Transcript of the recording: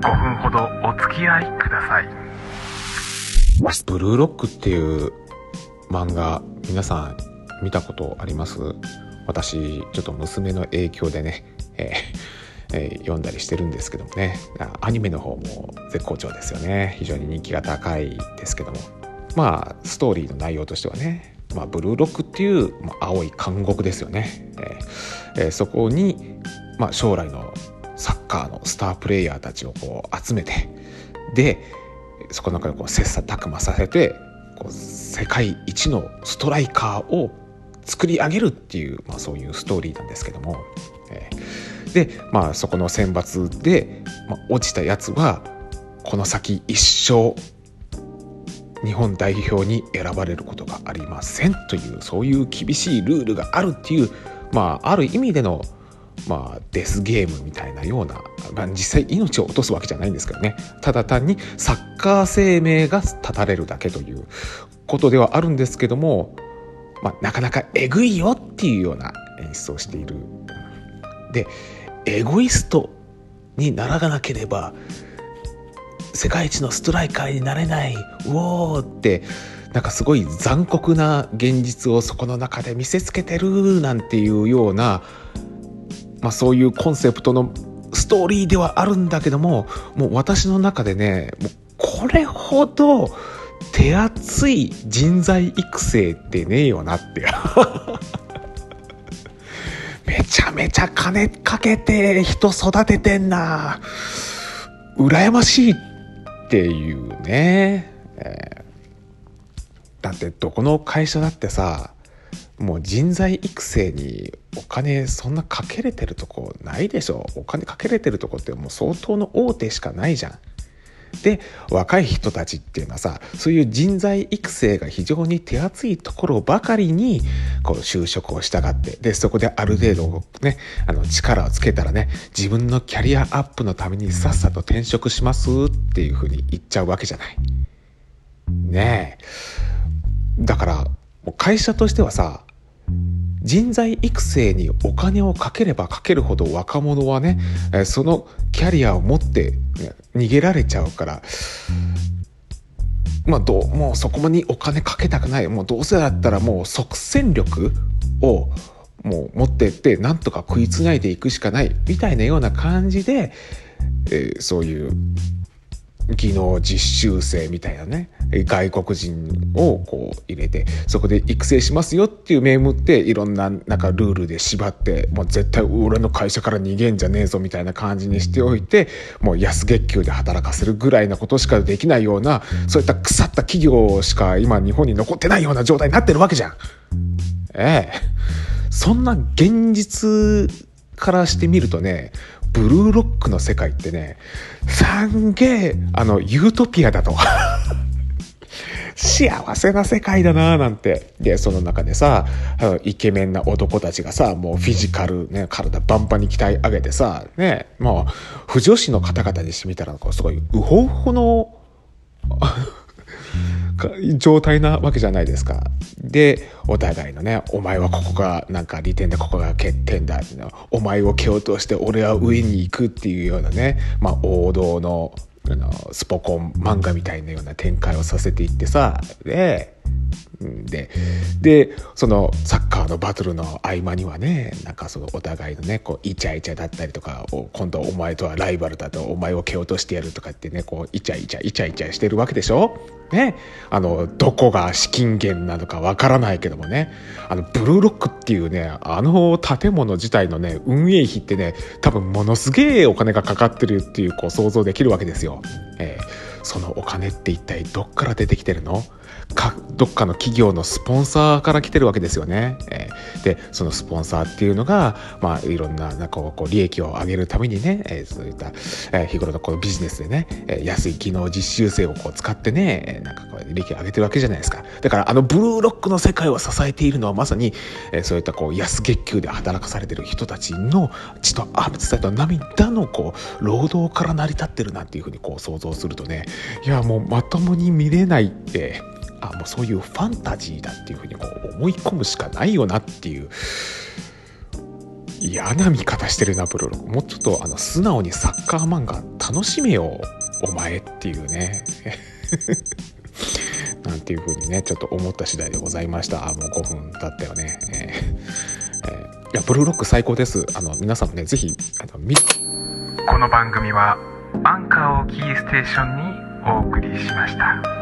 5分ほどお付き合いください。ブルーロックっていう漫画皆さん見たことあります？私ちょっと娘の影響でね、えーえー読んだりしてるんですけどもね。アニメの方も絶好調ですよね。非常に人気が高いですけども。まあストーリーの内容としてはね、まあ、ブルーロックっていう、まあ、青い監獄ですよね、えーえーそこに、まあ、将来のカーのスタープレイヤーたちをこう集めてでそこの中でこう切磋琢磨させてこう世界一のストライカーを作り上げるっていう、まあ、そういうストーリーなんですけども、えーで、まあ、そこの選抜で、まあ、落ちたやつはこの先一生日本代表に選ばれることがありませんというそういう厳しいルールがあるっていう、まあ、ある意味での、まあ、デスゲームみたいなような、まあ、実際命を落とすわけじゃないんですけどねただ単にサッカー生命が絶たれるだけということではあるんですけども、まあ、なかなかえぐいよっていうような演出をしている。でエゴイストにならなければ世界一のストライカーになれないうおーってなんかすごい残酷な現実をそこの中で見せつけてるなんていうような、まあ、そういうコンセプトのストーリーではあるんだけどももう私の中でねもうこれほど手厚い人材育成ってねえよなって。めちゃめちゃ金かけて人育ててんな。羨ましいっていうね、えー。だってどこの会社だってさもう人材育成にお金そんなかけれてるとこないでしょお金かけれてるとこってもう相当の大手しかないじゃん。で若い人たちっていうのはさそういう人材育成が非常に手厚いところばかりにこう就職をしたがってでそこである程度ねあの力をつけたらね自分のキャリアアップのためにさっさと転職しますっていうふうに言っちゃうわけじゃない。ねえだからもう会社としてはさ人材育成にお金をかければかけるほど若者はねえーそのキャリアを持ってね逃げられちゃうからまあどうもうそこにお金かけたくない。もうどうせだったらもう即戦力をもう持ってってなんとか食いつないでいくしかない。みたいなような感じで、えーそういう技能実習生みたいなね外国人をこう入れてそこで育成しますよっていう名目っていろんななんかルールで縛ってもう絶対俺の会社から逃げんじゃねえぞみたいな感じにしておいてもう安月給で働かせるぐらいなことしかできないようなそういった腐った企業しか今日本に残ってないような状態になってるわけじゃん。ええそんな現実からしてみるとねブルーロックの世界ってねすんげえあのユートピアだと。幸せな世界だななんて。でその中でさイケメンな男たちがさもうフィジカルね体バンバンに鍛え上げてさねもう不女子の方々にしてみたらこうすごいウホウホの状態なわけじゃないですか。でお互いのね「お前はここがなんか利点でここが欠点だ」お前を蹴落として俺は上に行く」っていうようなね、まあ、王道のあのスポコン漫画みたいなような展開をさせていってさでででそのサッカーのバトルの合間にはねなんかそのお互いのねこうイチャイチャだったりとか今度お前とはライバルだとお前を蹴落としてやるとかってねこうイチャイチャイチャイチャしてるわけでしょ？ね。あのどこが資金源なのかわからないけどもね。あのブルーロックっていうねあの建物自体のね運営費ってね多分ものすげえお金がかかってるっていうこう想像できるわけですよ。えーそのお金って一体どっから出てきてるの？かどっかの企業のスポンサーから来てるわけですよね。えーでそのスポンサーっていうのが、まあ、いろんななんかこうこう利益を上げるためにね、えーそういった、えー日頃のこのビジネスでね、えー安い技能実習生をこう使ってね、えーなんか利益を上げてるわけじゃないですか。だからあのブルーロックの世界を支えているのはまさに、えーそういったこう安月給で働かされてる人たちの血と汗と涙のこう労働から成り立ってるなんていうふうにこう想像するとねいやもうまともに見れないってあもうそういうファンタジーだっていうふうにこう思い込むしかないよなっていう嫌な見方してるなブルーロックもうちょっとあの素直にサッカー漫画楽しめよお前っていうねなんていう風にねちょっと思った次第でございました。あもう5分経ったよね、えー えーいやブルーロック最高です。あの皆さんもねぜひあの見この番組はアンカーをキーステーションにお送りしました。